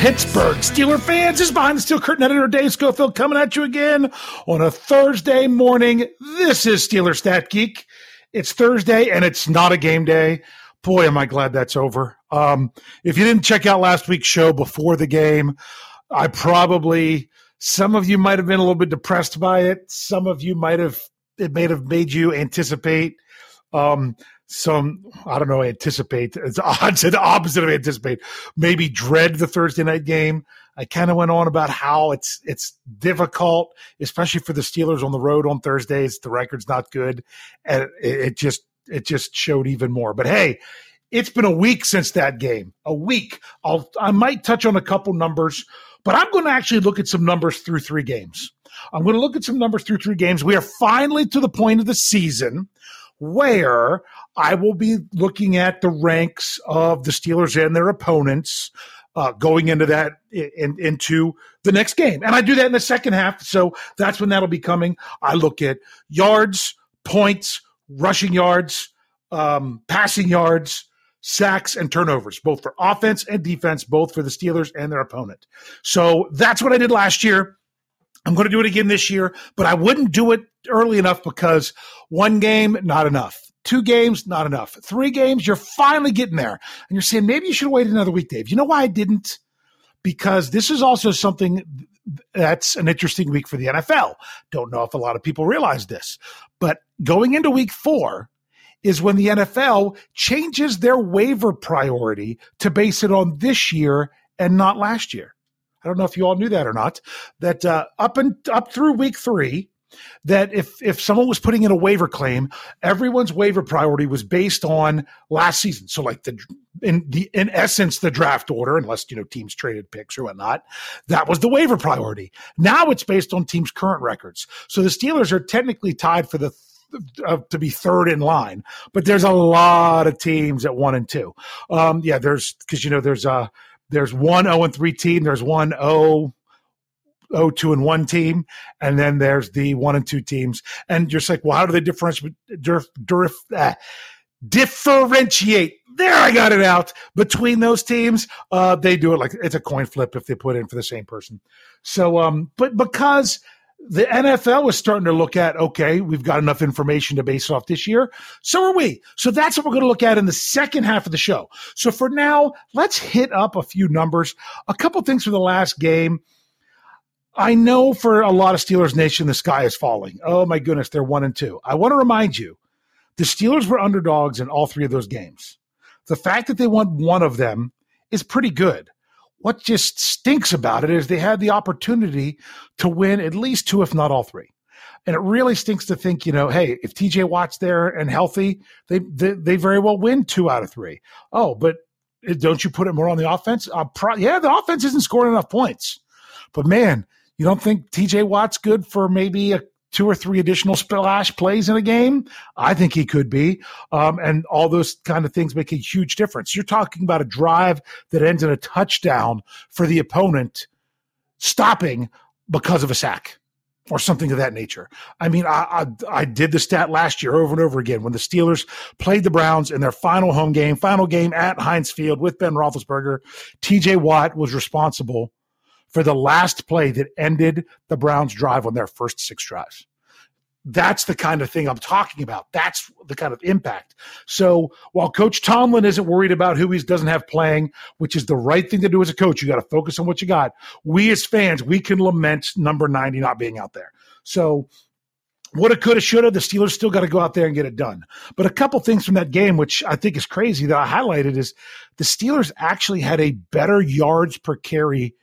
Pittsburgh Steeler fans This is behind the steel curtain editor Dave Schofield coming at you again on a Thursday morning. This is Steeler Stat Geek. It's Thursday and it's not a game day. Boy, am I glad that's over. Um, if you didn't check out last week's show before the game, I probably some of you might have been a little bit depressed by it. Some of you might have it may have made you anticipate um, some I don't know anticipate it's the opposite of anticipate maybe dread the Thursday night game. I kind of went on about how it's it's difficult, especially for the Steelers on the road on Thursdays. The record's not good, and it, it just it just showed even more. But hey, it's been a week since that game. A week. I'll I might touch on a couple numbers, but I'm going to actually look at some numbers through three games. I'm going to look at some numbers through three games. We are finally to the point of the season where I will be looking at the ranks of the Steelers and their opponents uh, going into that in, into the next game, and I do that in the second half. So that's when that'll be coming. I look at yards, points, rushing yards, um, passing yards, sacks, and turnovers, both for offense and defense, both for the Steelers and their opponent. So that's what I did last year. I'm going to do it again this year, but I wouldn't do it early enough because one game, not enough. Two games, not enough. Three games, you're finally getting there. And you're saying, maybe you should wait another week, Dave. You know why I didn't? Because this is also something that's an interesting week for the NFL. Don't know if a lot of people realize this, but going into week four is when the NFL changes their waiver priority to base it on this year and not last year. I don't know if you all knew that or not. That uh, up and up through week three, that if if someone was putting in a waiver claim, everyone's waiver priority was based on last season. So like the in the in essence the draft order, unless you know teams traded picks or whatnot, that was the waiver priority. Now it's based on teams' current records. So the Steelers are technically tied for the uh, to be third in line, but there's a lot of teams at one and two. Um, yeah, there's because you know there's uh there's one zero and three team, there's one zero oh two and one team, and then there's the one and two teams. And you're like, well, how do they differentiate? Dif, dif, uh, differentiate? There, I got it out between those teams. Uh, they do it like it's a coin flip if they put in for the same person. So, um, but because the NFL is starting to look at, okay, we've got enough information to base off this year. So are we. So that's what we're going to look at in the second half of the show. So for now, let's hit up a few numbers. A couple things for the last game. I know for a lot of Steelers Nation, the sky is falling. Oh my goodness, they're one and two. I want to remind you, the Steelers were underdogs in all three of those games. The fact that they won one of them is pretty good. What just stinks about it is they had the opportunity to win at least two, if not all three. And it really stinks to think, you know, hey, if TJ Watt's there and healthy, they, they, they very well win two out of three. Oh, but don't you put it more on the offense? Uh, pro- yeah, the offense isn't scoring enough points. But man, you don't think TJ Watt's good for maybe a two or three additional splash plays in a game? I think he could be. Um, and all those kind of things make a huge difference. You're talking about a drive that ends in a touchdown for the opponent stopping because of a sack or something of that nature. I mean, I, I, I did the stat last year over and over again when the Steelers played the Browns in their final home game, final game at Heinz Field with Ben Roethlisberger. T.J. Watt was responsible for the last play that ended the Browns' drive on their first six drives. That's the kind of thing I'm talking about. That's the kind of impact. So while Coach Tomlin isn't worried about who he doesn't have playing, which is the right thing to do as a coach, you got to focus on what you got. We as fans, we can lament number 90 not being out there. So what it could have, should have, the Steelers still got to go out there and get it done. But a couple things from that game, which I think is crazy that I highlighted, is the Steelers actually had a better yards per carry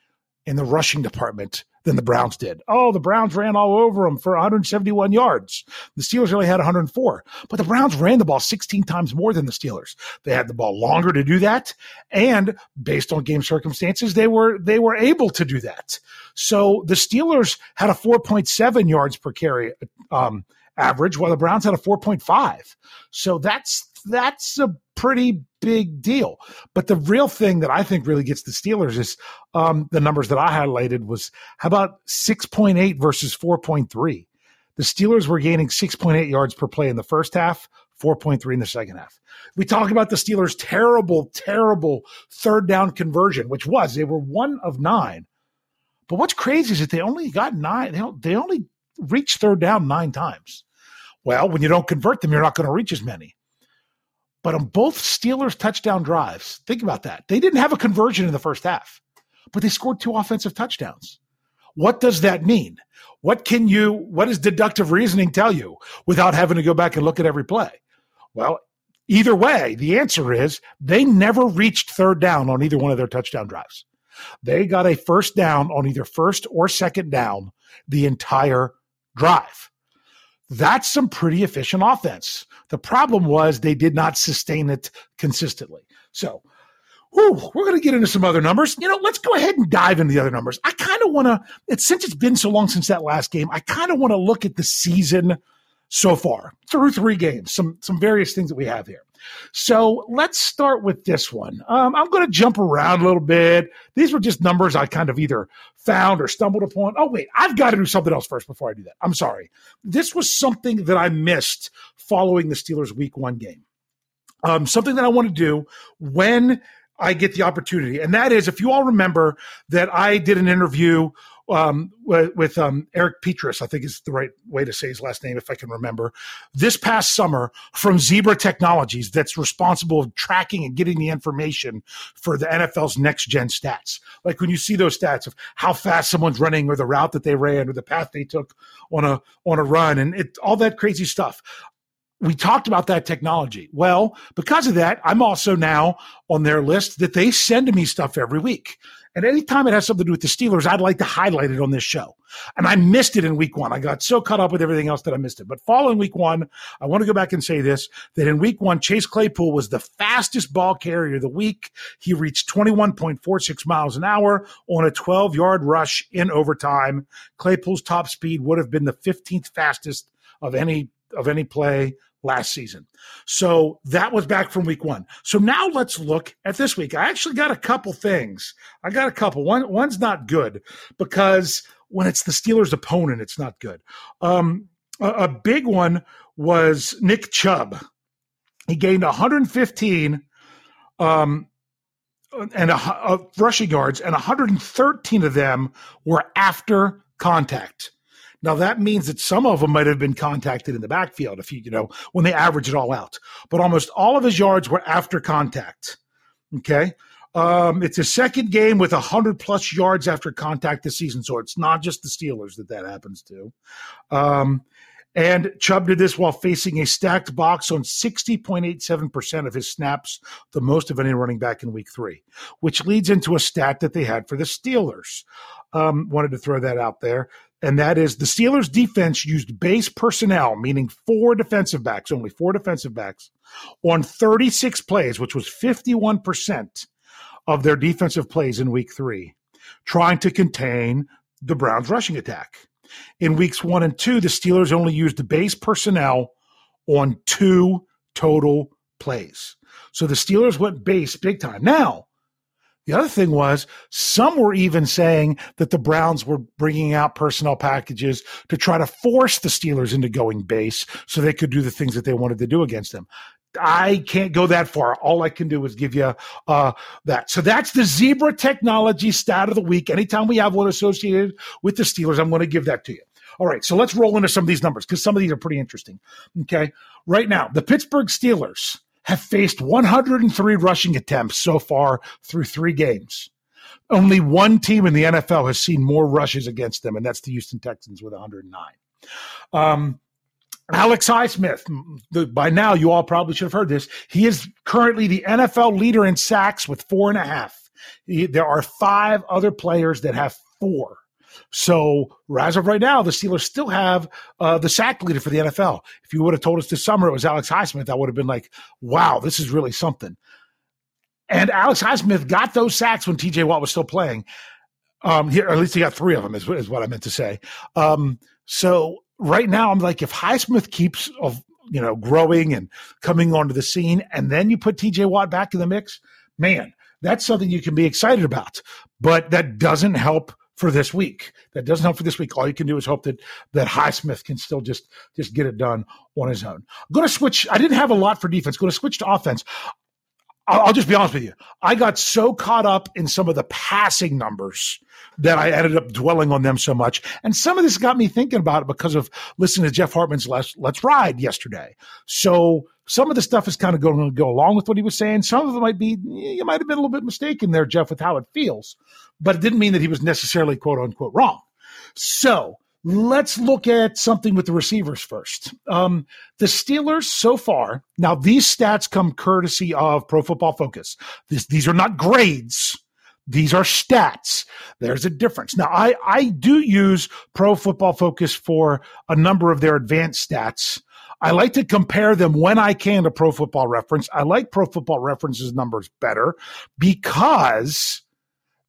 in the rushing department than the Browns did. Oh, the Browns ran all over them for 171 yards. The Steelers only had 104, but the Browns ran the ball 16 times more than the Steelers. They had the ball longer to do that, and based on game circumstances, they were they were able to do that. So the Steelers had a 4.7 yards per carry um, average, while the Browns had a 4.5. So that's that's a pretty big deal. But the real thing that I think really gets the Steelers is um, the numbers that I highlighted was how about 6.8 versus 4.3? The Steelers were gaining 6.8 yards per play in the first half, 4.3 in the second half. We talk about the Steelers' terrible, terrible third down conversion, which was they were one of nine. But what's crazy is that they only got nine. They, they only reached third down nine times. Well, when you don't convert them, you're not going to reach as many. But on both Steelers touchdown drives, think about that. They didn't have a conversion in the first half, but they scored two offensive touchdowns. What does that mean? What can you, what does deductive reasoning tell you without having to go back and look at every play? Well, either way, the answer is they never reached third down on either one of their touchdown drives. They got a first down on either first or second down the entire drive. That's some pretty efficient offense. The problem was they did not sustain it consistently. So, whew, we're going to get into some other numbers. You know, let's go ahead and dive into the other numbers. I kind of want to, since it's been so long since that last game, I kind of want to look at the season so far through three games, some some various things that we have here. So let's start with this one. Um, I'm going to jump around a little bit. These were just numbers I kind of either found or stumbled upon. Oh wait, I've got to do something else first before I do that. I'm sorry. This was something that I missed following the Steelers Week One game. Um, something that I want to do when I get the opportunity, and that is if you all remember that I did an interview um, with, um, Eric Petrus, I think is the right way to say his last name, if I can remember, this past summer from Zebra Technologies, that's responsible of tracking and getting the information for the NFL's next gen stats. Like when you see those stats of how fast someone's running or the route that they ran or the path they took on a on a run and it all that crazy stuff we talked about that technology. Well, because of that, I'm also now on their list that they send me stuff every week. And anytime it has something to do with the Steelers, I'd like to highlight it on this show. And I missed it in week one. I got so caught up with everything else that I missed it. But following week one, I want to go back and say this that in week one, Chase Claypool was the fastest ball carrier of the week. He reached 21.46 miles an hour on a 12 yard rush in overtime. Claypool's top speed would have been the 15th fastest of any of any play last season. So that was back from week one. So now let's look at this week. I actually got a couple things. I got a couple. One one's not good because when it's the Steelers' opponent, it's not good. Um, a, a big one was Nick Chubb. He gained 115 um, and a, a rushing yards, and 113 of them were after contact. Now that means that some of them might have been contacted in the backfield if you, you know, when they average it all out. But almost all of his yards were after contact. Okay. Um, it's a second game with 100 plus yards after contact this season. So it's not just the Steelers that that happens to. Um, and Chubb did this while facing a stacked box on 60.87% of his snaps, the most of any running back in week three, which leads into a stat that they had for the Steelers. Um, wanted to throw that out there. And that is the Steelers defense used base personnel, meaning four defensive backs, only four defensive backs, on 36 plays, which was 51% of their defensive plays in week three, trying to contain the Browns' rushing attack. In weeks one and two, the Steelers only used the base personnel on two total plays. So the Steelers went base big time. Now, the other thing was some were even saying that the Browns were bringing out personnel packages to try to force the Steelers into going base so they could do the things that they wanted to do against them. I can't go that far. All I can do is give you uh, that. So that's the Zebra Technology stat of the week. Anytime we have one associated with the Steelers, I'm going to give that to you. All right, so let's roll into some of these numbers because some of these are pretty interesting. Okay, right now, the Pittsburgh Steelers have faced 103 rushing attempts so far through three games. Only one team in the NFL has seen more rushes against them, and that's the Houston Texans with 109. Um, Alex Highsmith, by now you all probably should have heard this. He is currently the NFL leader in sacks with four and a half. There are five other players that have four. So as of right now, the Steelers still have uh, the sack leader for the NFL. If you would have told us this summer it was Alex Highsmith, I would have been like, wow, this is really something. And Alex Highsmith got those sacks when TJ Watt was still playing. Um, here, at least he got three of them, is, is what I meant to say. Um, so right now I'm like, if Highsmith keeps of you know growing and coming onto the scene, and then you put TJ Watt back in the mix, man, that's something you can be excited about. But that doesn't help for this week. That doesn't help for this week. All you can do is hope that that Highsmith can still just just get it done on his own. I'm going to switch. I didn't have a lot for defense. Going to switch to offense. I'll, just be honest with you. I got so caught up in some of the passing numbers that I ended up dwelling on them so much. And some of this got me thinking about it because of listening to Jeff Hartman's Let's, Let's Ride yesterday. So some of the stuff is kind of going to go along with what he was saying. Some of it might be, you might have been a little bit mistaken there, Jeff, with how it feels, but it didn't mean that he was necessarily quote unquote wrong. So let's look at something with the receivers first. Um, the Steelers so far, now these stats come courtesy of Pro Football Focus. This, these are not grades. These are stats. There's a difference. Now, I, I do use Pro Football Focus for a number of their advanced stats. I like to compare them when I can to Pro Football Reference. I like Pro Football Reference's numbers better because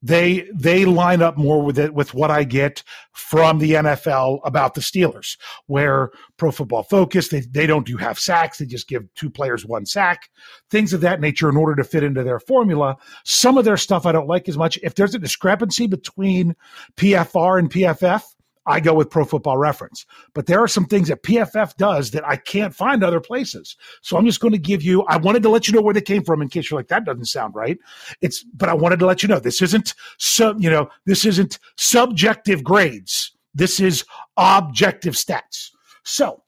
they they line up more with it with what I get from the NFL about the Steelers, where Pro Football Focus they they don't do half sacks, they just give two players one sack, things of that nature in order to fit into their formula. Some of their stuff I don't like as much. If there's a discrepancy between PFR and PFF, I go with Pro Football Reference. But there are some things that PFF does that I can't find other places. So I'm just going to give you, I wanted to let you know where they came from in case you're like, that doesn't sound right. It's, but I wanted to let you know this isn't, sub, you know, this isn't subjective grades. This is objective stats. So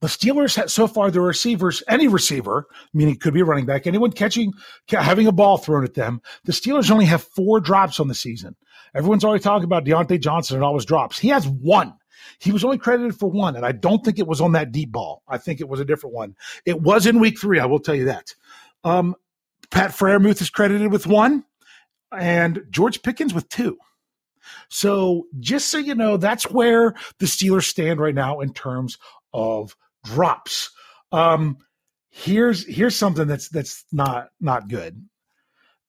the Steelers so far the receivers, any receiver, meaning it could be a running back, anyone catching, having a ball thrown at them, the Steelers only have four drops on the season. Everyone's already talking about Diontae Johnson and all his drops. He has one. He was only credited for one, and I don't think it was on that deep ball. I think it was a different one. It was in week three, I will tell you that. Um, Pat Freiermuth is credited with one, and George Pickens with two. So just so you know, that's where the Steelers stand right now in terms of drops. Um, here's here's something that's that's not not good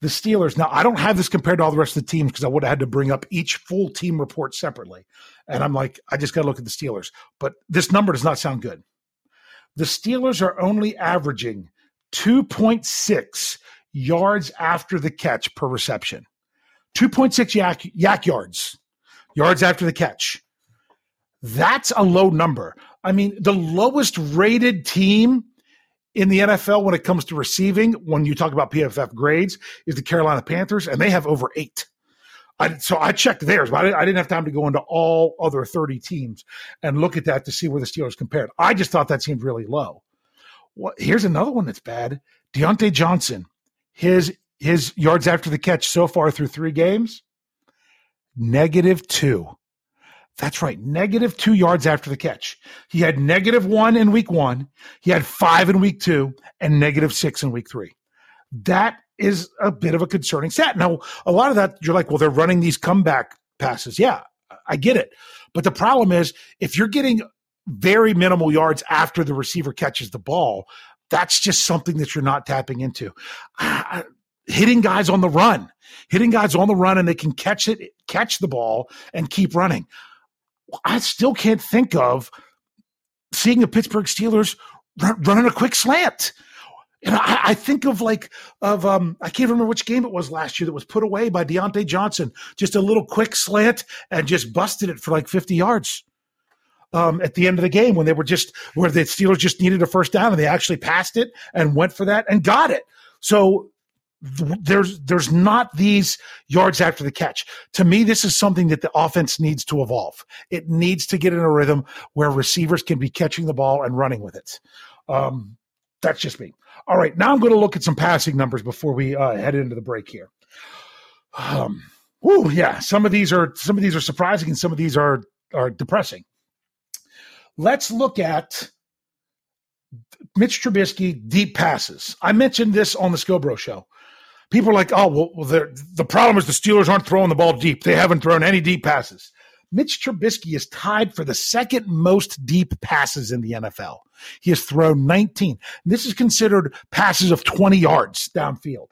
the Steelers. Now, I don't have this compared to all the rest of the teams because I would have had to bring up each full team report separately. And I'm like, I just got to look at the Steelers. But this number does not sound good. The Steelers are only averaging 2.6 yards after the catch per reception. 2.6 YAC, YAC yards, yards after the catch. That's a low number. I mean, the lowest rated team in the NFL when it comes to receiving, when you talk about PFF grades, is the Carolina Panthers, and they have over eight. I, so I checked theirs, but I, I, didn't have time to go into all other 30 teams and look at that to see where the Steelers compared. I just thought that seemed really low. Well, here's another one that's bad. Diontae Johnson, his his yards after the catch so far through three games? Negative two. That's right, negative two yards after the catch. He had negative one in week one, he had five in week two, and negative six in week three. That is a bit of a concerning stat. Now, a lot of that, you're like, well, they're running these comeback passes. Yeah, I get it. But the problem is, if you're getting very minimal yards after the receiver catches the ball, that's just something that you're not tapping into. Hitting guys on the run, hitting guys on the run, and they can catch it, catch the ball, and keep running. I still can't think of seeing the Pittsburgh Steelers run, running a quick slant. And I, I, think of like of um I can't remember which game it was last year that was put away by Diontae Johnson. Just a little quick slant and just busted it for like 50 yards. Um, at the end of the game when they were just where the Steelers just needed a first down and they actually passed it and went for that and got it. So there's there's not these yards after the catch. To me, this is something that the offense needs to evolve. It needs to get in a rhythm where receivers can be catching the ball and running with it. Um, that's just me. All right, now I'm going to look at some passing numbers before we uh, head into the break here. Um, whew, yeah, some of these are some of these are surprising, and some of these are are depressing. Let's look at Mitch Trubisky deep passes. I mentioned this on the Scobro show. People are like, oh, well, the problem is the Steelers aren't throwing the ball deep. They haven't thrown any deep passes. Mitch Trubisky is tied for the second most deep passes in the NFL. He has thrown 19. This is considered passes of 20 yards downfield,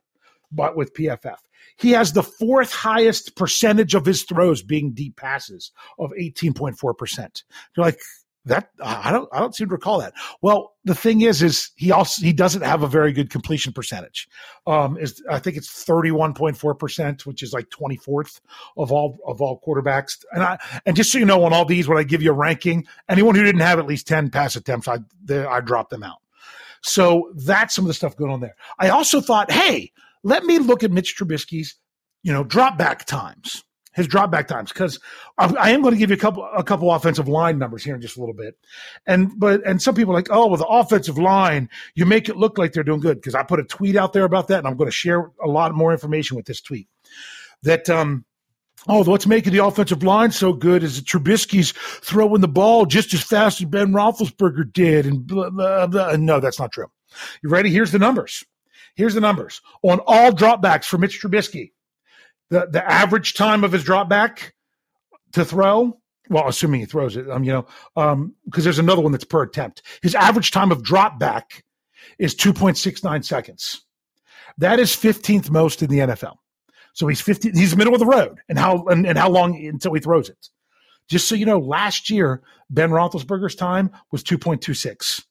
but with PFF. He has the fourth highest percentage of his throws being deep passes of 18.4%. You're like, that I don't I don't seem to recall that. Well, the thing is, is he also he doesn't have a very good completion percentage. Um, is I think it's thirty one point four percent, which is like twenty fourth of all of all quarterbacks. And I and just so you know, on all these, when I give you a ranking, anyone who didn't have at least ten pass attempts, I they, I dropped them out. So that's some of the stuff going on there. I also thought, hey, let me look at Mitch Trubisky's, you know, drop back times his drop back times because I, am going to give you a couple a couple offensive line numbers here in just a little bit, and but and some people are like oh well the offensive line you make it look like they're doing good because I put a tweet out there about that and I'm going to share a lot more information with this tweet that um oh what's making the offensive line so good is that Trubisky's throwing the ball just as fast as Ben Roethlisberger did and blah, blah, blah. no that's not true. You ready? Here's the numbers. Here's the numbers on all dropbacks for Mitch Trubisky the the average time of his drop back to throw well, assuming he throws it, um, you know, um, because there's another one that's per attempt. His average time of drop back is 2.69 seconds. That is 15th most in the NFL. So he's 50, he's middle of the road and how, and, and how long until he throws it. Just so you know, last year, Ben Roethlisberger's time was 2.26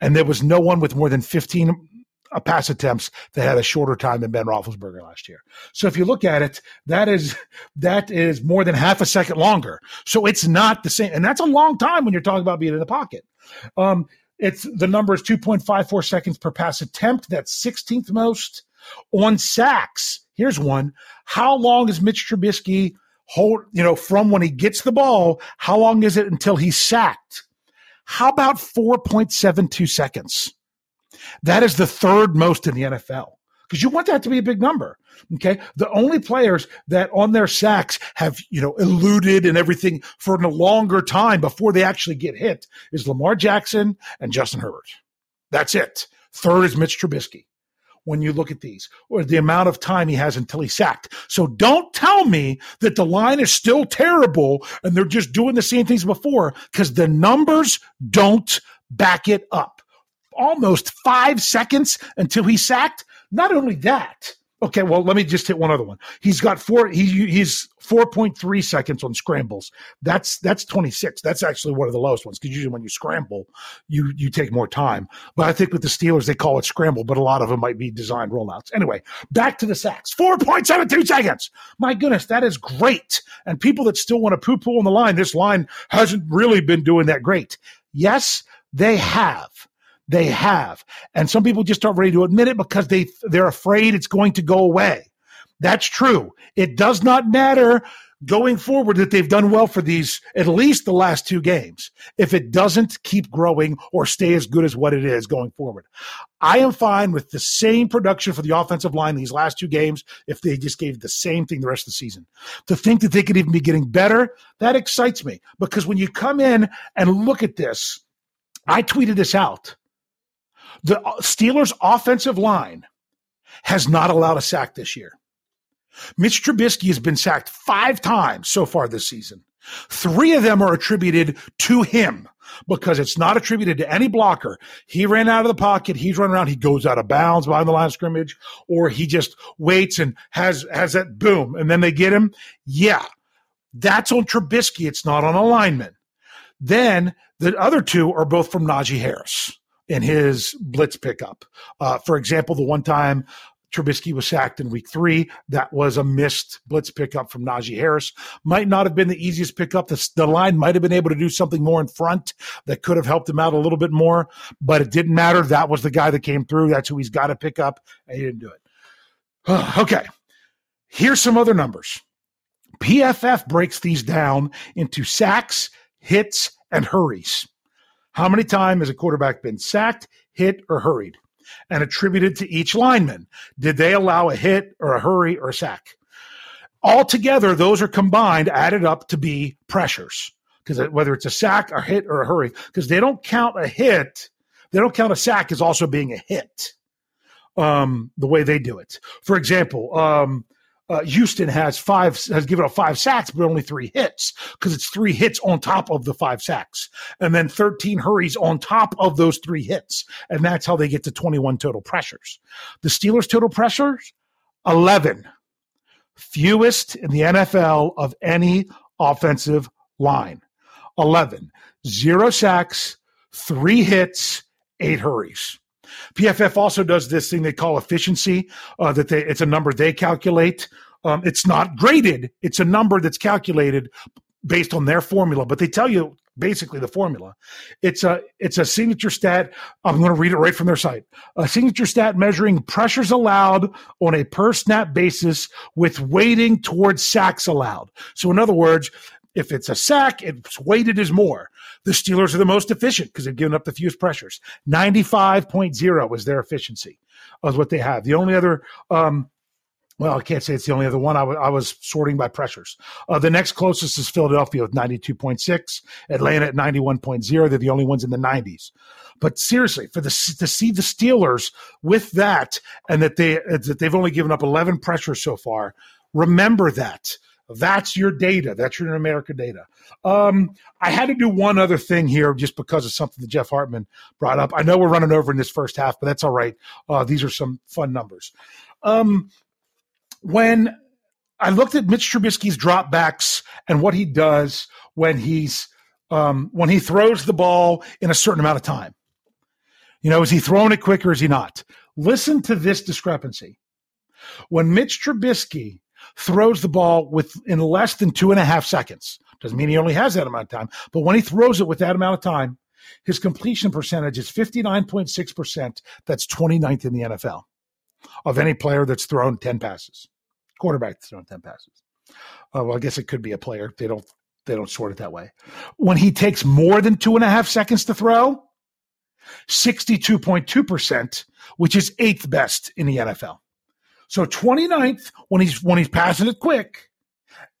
and there was no one with more than 15 a pass attempts that had a shorter time than Ben Roethlisberger last year. So if you look at it, that is that is more than half a second longer. So it's not the same, and that's a long time when you're talking about being in the pocket. Um, it's the number is 2.54 seconds per pass attempt. That's 16th most on sacks. Here's one. How long is Mitch Trubisky hold? You know, from when he gets the ball, how long is it until he's sacked? How about 4.72 seconds? That is the third most in the NFL because you want that to be a big number. Okay. The only players that on their sacks have, you know, eluded and everything for a longer time before they actually get hit is Lamar Jackson and Justin Herbert. That's it. Third is Mitch Trubisky when you look at these or the amount of time he has until he's sacked. So don't tell me that the line is still terrible and they're just doing the same things before because the numbers don't back it up almost five seconds until he's sacked. Not only that, okay, well, let me just hit one other one. He's got four, he, he's 4.3 seconds on scrambles. That's, that's 26. That's actually one of the lowest ones because usually when you scramble, you, you take more time. But I think with the Steelers, they call it scramble, but a lot of them might be designed rollouts. Anyway, back to the sacks 4.72 seconds. My goodness, that is great. And people that still want to poo poo on the line, this line hasn't really been doing that great. Yes, they have. They have. And some people just aren't ready to admit it because they, they're afraid it's going to go away. That's true. It does not matter going forward that they've done well for these at least the last two games. If it doesn't keep growing or stay as good as what it is going forward, I am fine with the same production for the offensive line these last two games if they just gave the same thing the rest of the season. To think that they could even be getting better, that excites me because when you come in and look at this, I tweeted this out. The Steelers' offensive line has not allowed a sack this year. Mitch Trubisky has been sacked five times so far this season. Three of them are attributed to him because it's not attributed to any blocker. He ran out of the pocket. He's running around. He goes out of bounds behind the line of scrimmage, or he just waits and has has that boom, and then they get him. Yeah, that's on Trubisky. It's not on a lineman. Then the other two are both from Najee Harris in his blitz pickup. Uh, for example, the one time Trubisky was sacked in week three. That was a missed blitz pickup from Najee Harris. Might not have been the easiest pickup. The, the line might have been able to do something more in front that could have helped him out a little bit more, but it didn't matter. That was the guy that came through. That's who he's got to pick up, and he didn't do it. okay. Here's some other numbers. PFF breaks these down into sacks, hits, and hurries. How many times has a quarterback been sacked, hit, or hurried? and attributed to each lineman. Did they allow a hit or a hurry or a sack? Altogether, those are combined, added up to be pressures. Because whether it's a sack, a hit, or a hurry, because they don't count a hit, they don't count a sack as also being a hit. Um, the way they do it. For example, um, uh, Houston has five has given up five sacks, but only three hits because it's three hits on top of the five sacks, and then thirteen hurries on top of those three hits, and that's how they get to twenty one total pressures. The Steelers' total pressures eleven, fewest in the NFL of any offensive line. 11, zero sacks, three hits, eight hurries. PFF also does this thing they call efficiency. Uh, that they, it's a number they calculate. Um, it's not graded. It's a number that's calculated based on their formula, but they tell you basically the formula. It's a it's a signature stat. I'm going to read it right from their site. A signature stat measuring pressures allowed on a per snap basis with weighting towards sacks allowed. So in other words, if it's a sack, it's weighted as more. The Steelers are the most efficient because they've given up the fewest pressures. 95.0 is their efficiency, is what they have. The only other, um, well, I can't say it's the only other one. I, w- I was sorting by pressures. Uh, the next closest is Philadelphia with 92.6, Atlanta at 91.0. They're the only ones in the 90s. But seriously, for the to see the Steelers with that and that they that they've only given up 11 pressures so far, remember that that's your data. That's your America data. Um, I had to do one other thing here just because of something that Jeff Hartman brought up. I know we're running over in this first half, but that's all right. Uh, these are some fun numbers. Um, when I looked at Mitch Trubisky's dropbacks and what he does when he's um, when he throws the ball in a certain amount of time. You know, is he throwing it quick or is he not? Listen to this discrepancy. When Mitch Trubisky throws the ball with in less than two and a half seconds. Doesn't mean he only has that amount of time, but when he throws it with that amount of time, his completion percentage is 59.6%. That's 29th in the NFL of any player that's thrown 10 passes. Quarterback thrown 10 passes. Uh, well, I guess it could be a player. They don't they don't sort it that way. When he takes more than two and a half seconds to throw, 62.2%, which is eighth best in the NFL. So 29th when he's when he's passing it quick,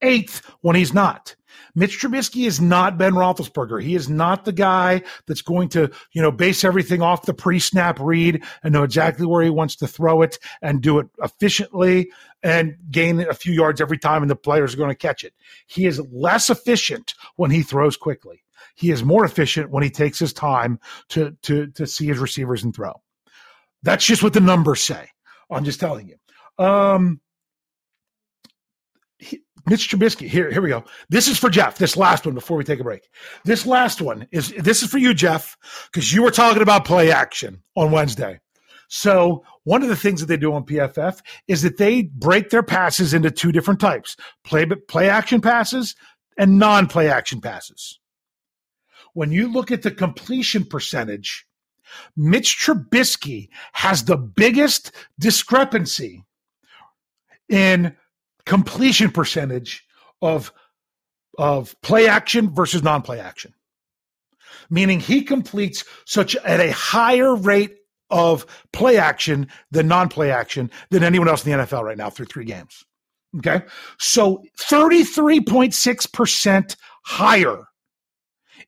eighth when he's not. Mitch Trubisky is not Ben Roethlisberger. He is not the guy that's going to, you know, base everything off the pre-snap read and know exactly where he wants to throw it and do it efficiently and gain a few yards every time and the players are going to catch it. He is less efficient when he throws quickly. He is more efficient when he takes his time to to to see his receivers and throw. That's just what the numbers say. I'm just telling you. Um, he, Mitch Trubisky. Here, here we go. This is for Jeff. This last one before we take a break. This last one is this is for you, Jeff, because you were talking about play action on Wednesday. So one of the things that they do on PFF is that they break their passes into two different types: play play action passes and non-play action passes. When you look at the completion percentage, Mitch Trubisky has the biggest discrepancy in completion percentage of of play action versus non-play action. Meaning he completes such at a higher rate of play action than non-play action than anyone else in the NFL right now through three games. Okay. So 33.6% higher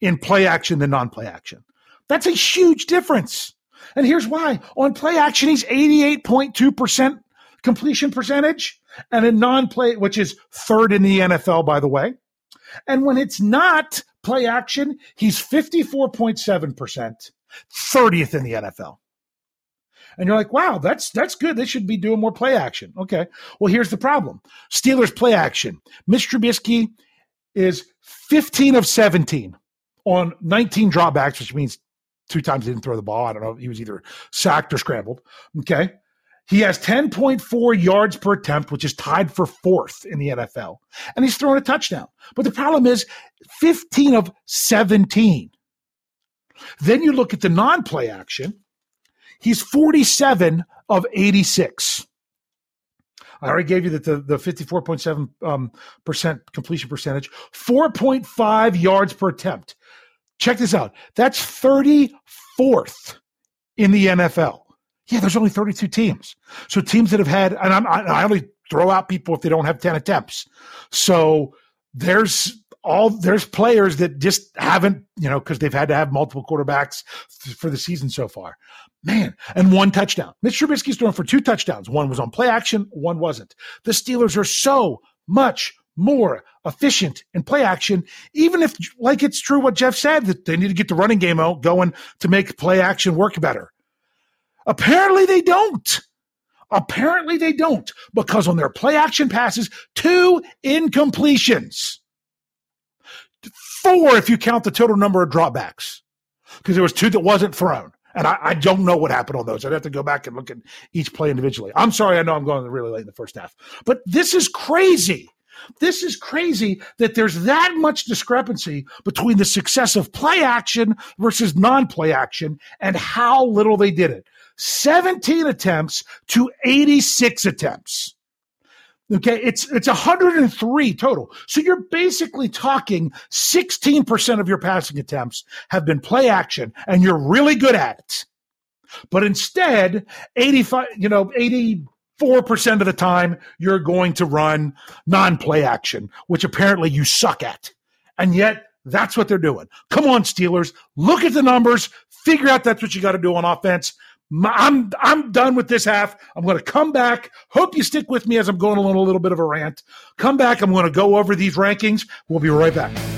in play action than non-play action. That's a huge difference. And here's why. On play action, he's 88.2% completion percentage and a non-play, which is third in the NFL, by the way. And when it's not play action, he's 54.7%, 30th in the NFL. And you're like, wow, that's that's good. They should be doing more play action. Okay. Well, here's the problem. Steelers play action. Mitch Trubisky is 15 of 17 on 19 dropbacks, which means two times he didn't throw the ball. I don't know. He was either sacked or scrambled. Okay. He has 10.4 yards per attempt, which is tied for fourth in the NFL. And he's thrown a touchdown. But the problem is 15 of 17. Then you look at the non play action. He's 47 of 86. I already gave you the, the, the 54.7 um, percent completion percentage, 4.5 yards per attempt. Check this out. That's 34th in the NFL. Yeah, there's only 32 teams. So teams that have had, and I'm, I only throw out people if they don't have 10 attempts. So there's all there's players that just haven't, you know, because they've had to have multiple quarterbacks for the season so far. Man, and one touchdown. Mitch Trubisky's throwing for two touchdowns. One was on play action, one wasn't. The Steelers are so much more efficient in play action, even if, like it's true what Jeff said, that they need to get the running game out going to make play action work better. Apparently they don't. Apparently they don't because on their play action passes, two incompletions. Four if you count the total number of dropbacks because there was two that wasn't thrown. And I, I, don't know what happened on those. I'd have to go back and look at each play individually. I'm sorry, I know I'm going really late in the first half, but this is crazy. This is crazy that there's that much discrepancy between the success of play action versus non play action and how little they did it. 17 attempts to 86 attempts. Okay, it's it's 103 total. So you're basically talking 16% of your passing attempts have been play action and you're really good at it. But instead, 85, you know, 84% of the time you're going to run non-play action, which apparently you suck at. And yet that's what they're doing. Come on, Steelers, look at the numbers, figure out that's what you got to do on offense. I'm I'm done with this half. I'm going to come back. Hope you stick with me as I'm going on a little bit of a rant. Come back. I'm going to go over these rankings. We'll be right back.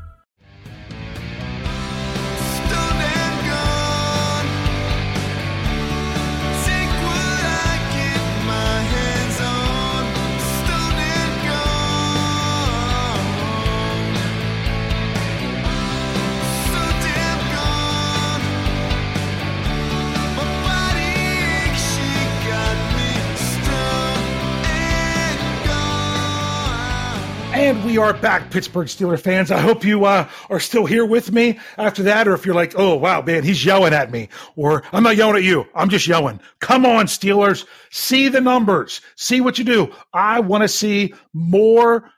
And we are back, Pittsburgh Steeler fans. I hope you uh, are still here with me after that, or if you're like, oh, wow, man, he's yelling at me, or I'm not yelling at you, I'm just yelling. Come on, Steelers, see the numbers, see what you do. I want to see more,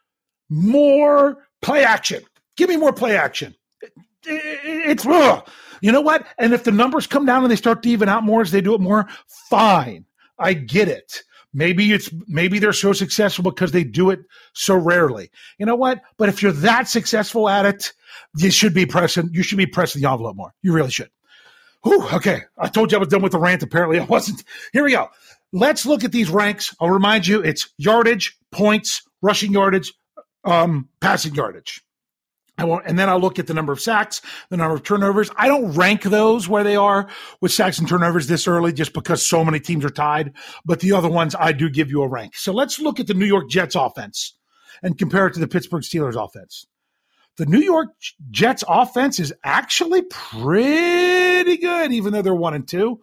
more play action. Give me more play action. It's, ugh. you know what? And if the numbers come down and they start to even out more as they do it more, fine. I get it. Maybe it's maybe they're so successful because they do it so rarely. You know what? But if you're that successful at it, you should be pressing. You should be pressing the envelope more. You really should. Whew, okay, I told you I was done with the rant. Apparently, I wasn't. Here we go. Let's look at these ranks. I'll remind you: it's yardage, points, rushing yardage, um, passing yardage. I won't, and then I'll look at the number of sacks, the number of turnovers. I don't rank those where they are with sacks and turnovers this early just because so many teams are tied. But the other ones, I do give you a rank. So let's look at the New York Jets offense and compare it to the Pittsburgh Steelers offense. The New York Jets offense is actually pretty good, even though they're one and two.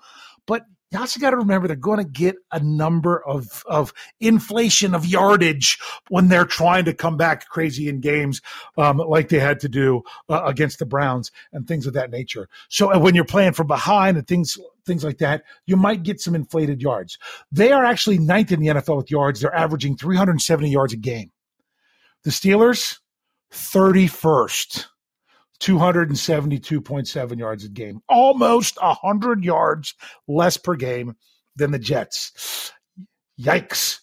But you also got to remember they're going to get a number of, of inflation of yardage when they're trying to come back crazy in games um, like they had to do uh, against the Browns and things of that nature. So uh, when you're playing from behind and things things like that, you might get some inflated yards. They are actually ninth in the NFL with yards. They're averaging 370 yards a game. The Steelers, 31st. 272.7 yards a game, almost 100 yards less per game than the Jets. Yikes.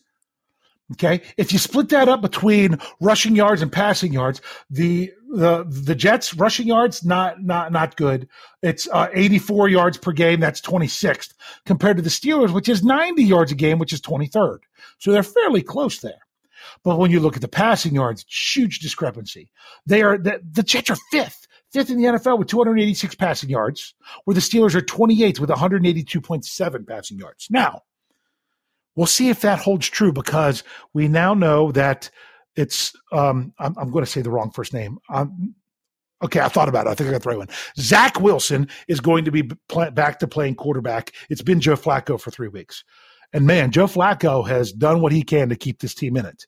Okay. If you split that up between rushing yards and passing yards, the the the Jets rushing yards not not not good. It's uh, 84 yards per game. That's 26th compared to the Steelers, which is 90 yards a game, which is 23rd. So they're fairly close there. But when you look at the passing yards, huge discrepancy. They are the, the Jets are fifth, fifth in the NFL with 286 passing yards, where the Steelers are 28th with 182.7 passing yards. Now, we'll see if that holds true because we now know that it's um, I'm, I'm, going to say the wrong first name. Um, okay, I thought about it. I think I got the right one. Zach Wilson is going to be back to playing quarterback. It's been Joe Flacco for three weeks. And man, Joe Flacco has done what he can to keep this team in it.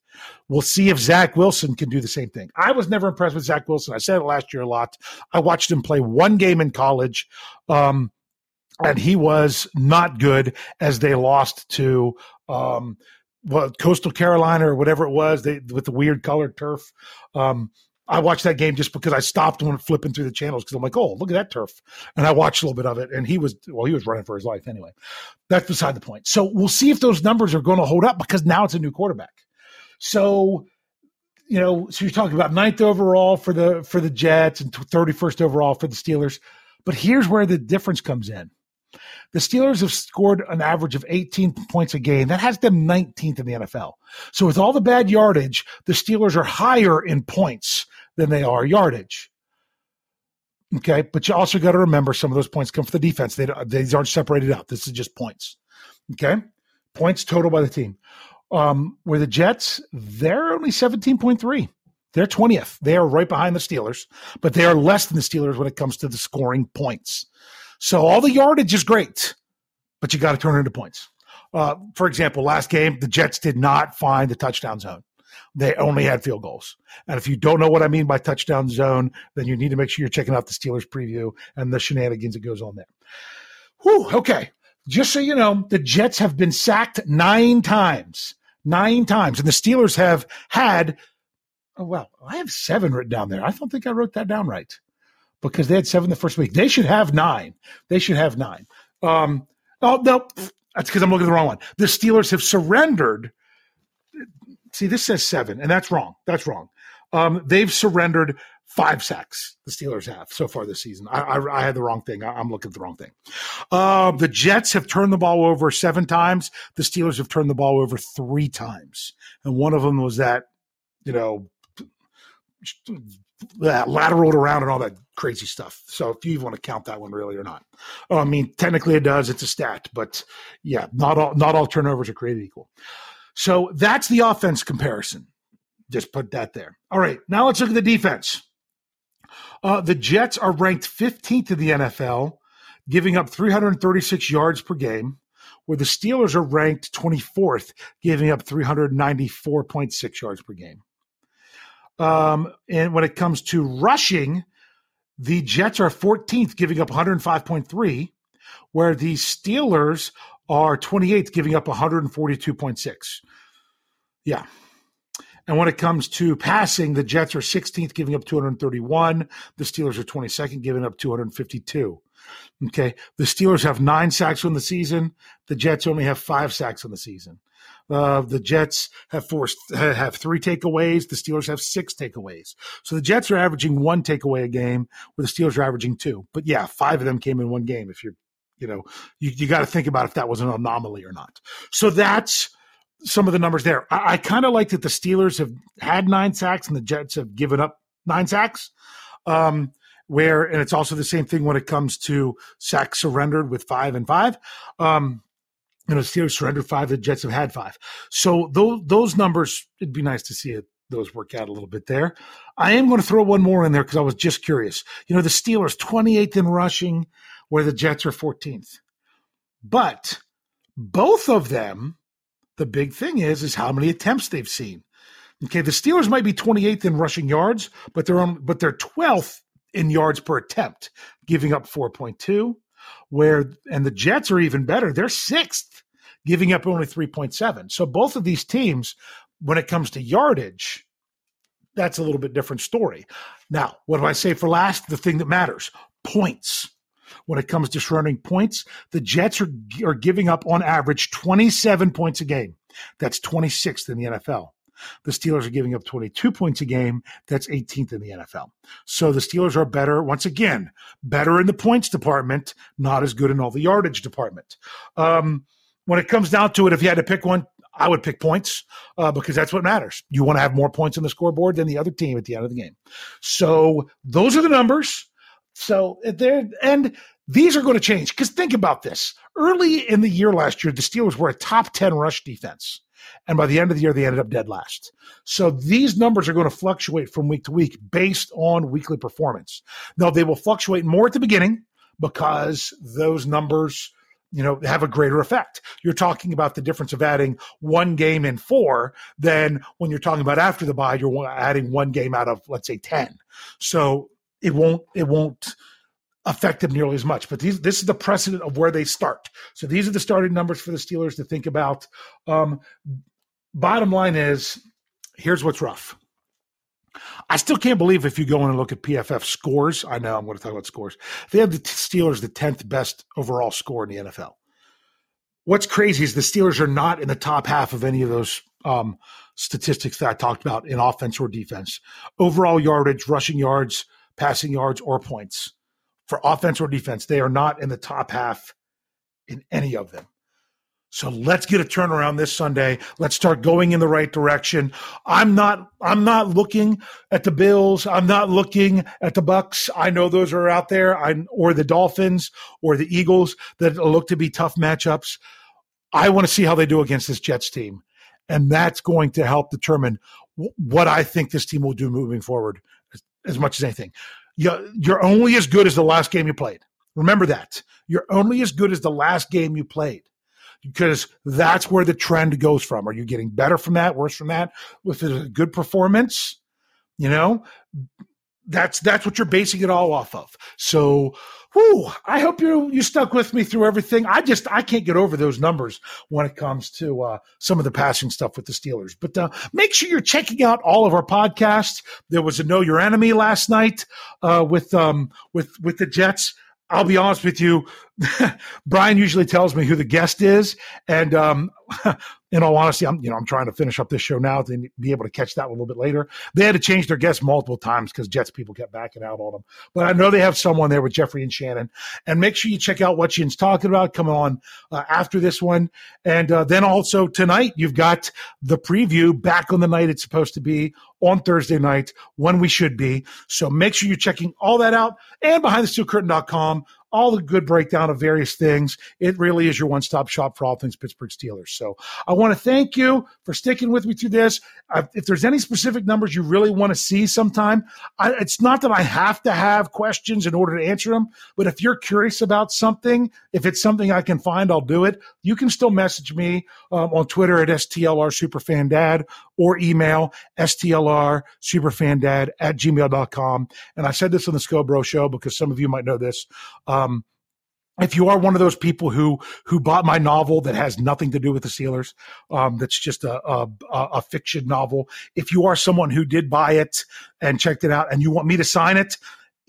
We'll see if Zach Wilson can do the same thing. I was never impressed with Zach Wilson. I said it last year a lot. I watched him play one game in college, um, and he was not good as they lost to um, well, Coastal Carolina or whatever it was they, with the weird colored turf. Um, I watched that game just because I stopped when flipping through the channels because I'm like, oh, look at that turf. And I watched a little bit of it. And he was, well, he was running for his life anyway. That's beside the point. So we'll see if those numbers are going to hold up because now it's a new quarterback. So, you know, so you're talking about ninth overall for the for the Jets and 31st overall for the Steelers. But here's where the difference comes in. The Steelers have scored an average of 18 points a game. That has them 19th in the NFL. So with all the bad yardage, the Steelers are higher in points than they are yardage. Okay, but you also got to remember some of those points come from the defense. They these aren't separated out. This is just points. Okay, points total by the team. Um, where the Jets, they're only seventeen point three. They're twentieth. They are right behind the Steelers, but they are less than the Steelers when it comes to the scoring points. So all the yardage is great, but you got to turn it into points. Uh, for example, last game the Jets did not find the touchdown zone they only had field goals. And if you don't know what I mean by touchdown zone, then you need to make sure you're checking out the Steelers preview and the shenanigans that goes on there. Whew, okay. Just so you know, the Jets have been sacked nine times. Nine times. And the Steelers have had, oh, well, I have seven written down there. I don't think I wrote that down right because they had seven the first week. They should have nine. They should have nine. Um, oh, no, that's because I'm looking at the wrong one. The Steelers have surrendered See, this says seven, and that's wrong. That's wrong. Um, they've surrendered five sacks. The Steelers have so far this season. I, I, I had the wrong thing. I, am looking at the wrong thing. Uh, the Jets have turned the ball over seven times. The Steelers have turned the ball over three times, and one of them was that, you know, that lateraled around and all that crazy stuff. So if you want to count that one really or not, oh, I mean, technically it does. It's a stat, but yeah, not all not all turnovers are created equal. So that's the offense comparison. Just put that there. All right, now let's look at the defense. Uh, the Jets are ranked 15th in the NFL, giving up 336 yards per game, where the Steelers are ranked 24th, giving up 394.6 yards per game. Um, and when it comes to rushing, the Jets are 14th, giving up 105.3, where the Steelers are 28th, giving up 142.6. Yeah. And when it comes to passing, the Jets are 16th, giving up 231. The Steelers are 22nd, giving up 252. Okay. The Steelers have nine sacks on the season. The Jets only have five sacks on the season. Uh, the Jets have forced have three takeaways. The Steelers have six takeaways. So the Jets are averaging one takeaway a game, where the Steelers are averaging two. But yeah, five of them came in one game. If you're you know, you, you got to think about if that was an anomaly or not. So that's some of the numbers there. I, I kind of like that the Steelers have had nine sacks and the Jets have given up nine sacks. Um, where and it's also the same thing when it comes to sacks surrendered with five and five. Um, you know, Steelers surrendered five, the Jets have had five. So those those numbers, it'd be nice to see it those work out a little bit there. I am going to throw one more in there because I was just curious. You know, the Steelers 28th in rushing, where the Jets are 14th. But both of them, the big thing is, is how many attempts they've seen. Okay, the Steelers might be 28th in rushing yards, but they're on, but they're 12th in yards per attempt, giving up 4.2. Where and the Jets are even better; they're sixth, giving up only 3.7. So both of these teams, when it comes to yardage, that's a little bit different story. Now, what do I say for last? The thing that matters: points. When it comes to surrounding points, the Jets are, are giving up on average 27 points a game. That's 26th in the NFL. The Steelers are giving up 22 points a game. That's 18th in the NFL. So the Steelers are better, once again, better in the points department, not as good in all the yardage department. Um, when it comes down to it, if you had to pick one, I would pick points uh, because that's what matters. You want to have more points on the scoreboard than the other team at the end of the game. So those are the numbers. So uh, there, and these are going to change because think about this. Early in the year last year, the Steelers were a top 10 rush defense. And by the end of the year, they ended up dead last. So these numbers are going to fluctuate from week to week based on weekly performance. Now, they will fluctuate more at the beginning because those numbers you know have a greater effect you're talking about the difference of adding one game in four than when you're talking about after the bye you're adding one game out of let's say 10 so it won't it won't affect them nearly as much but these this is the precedent of where they start so these are the starting numbers for the steelers to think about um, bottom line is here's what's rough I still can't believe if you go in and look at PFF scores. I know I'm going to talk about scores. They have the Steelers the 10th best overall score in the NFL. What's crazy is the Steelers are not in the top half of any of those um, statistics that I talked about in offense or defense. Overall yardage, rushing yards, passing yards, or points. For offense or defense, they are not in the top half in any of them. So let's get a turnaround this Sunday. Let's start going in the right direction. I'm not I'm not looking at the Bills. I'm not looking at the Bucks. I know those are out there. I or the Dolphins or the Eagles that look to be tough matchups. I want to see how they do against this Jets team. And that's going to help determine what I think this team will do moving forward as, much as anything. You, you're only as good as the last game you played. Remember that. You're only as good as the last game you played because that's where the trend goes from. Are you getting better from that, worse from that? With a good performance, you know, that's that's what you're basing it all off of. So, whew, I hope you you stuck with me through everything. I just I can't get over those numbers when it comes to uh, some of the passing stuff with the Steelers. But uh, make sure you're checking out all of our podcasts. There was a Know Your Enemy last night uh, with um with with the Jets. I'll be honest with you. Brian usually tells me who the guest is, and um, in all honesty, I'm you know I'm trying to finish up this show now to be able to catch that a little bit later. They had to change their guests multiple times because Jets people kept backing out on them. But I know they have someone there with Jeffrey and Shannon. And make sure you check out what Shan's talking about coming on uh, after this one. And uh, then also tonight you've got the preview back on the night it's supposed to be on Thursday night when we should be. So make sure you're checking all that out and behind the steel curtain.com all the good breakdown of various things. It really is your one stop shop for all things Pittsburgh Steelers. So I want to thank you for sticking with me through this. Uh, if there's any specific numbers you really want to see sometime, I, it's not that I have to have questions in order to answer them, but if you're curious about something, if it's something I can find, I'll do it. You can still message me um, on Twitter at STLR Superfandad or email STLR Superfandad at gmail.com. And I said this on the Scobro show because some of you might know this. Um, if you are one of those people who who bought my novel that has nothing to do with the Steelers, um, that's just a, a, a fiction novel. If you are someone who did buy it and checked it out, and you want me to sign it,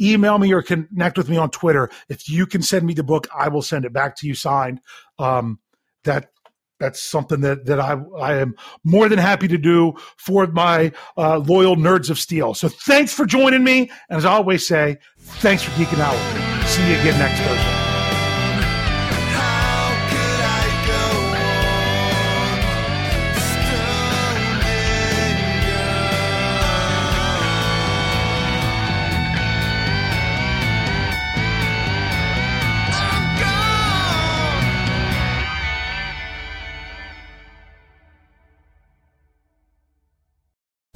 email me or connect with me on Twitter. If you can send me the book, I will send it back to you signed. Um, that that's something that that I I am more than happy to do for my uh, loyal nerds of steel. So thanks for joining me, and as I always say, thanks for geeking out with me see you again next Thursday.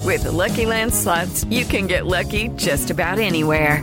With the Lucky Land slots, you can get lucky just about anywhere.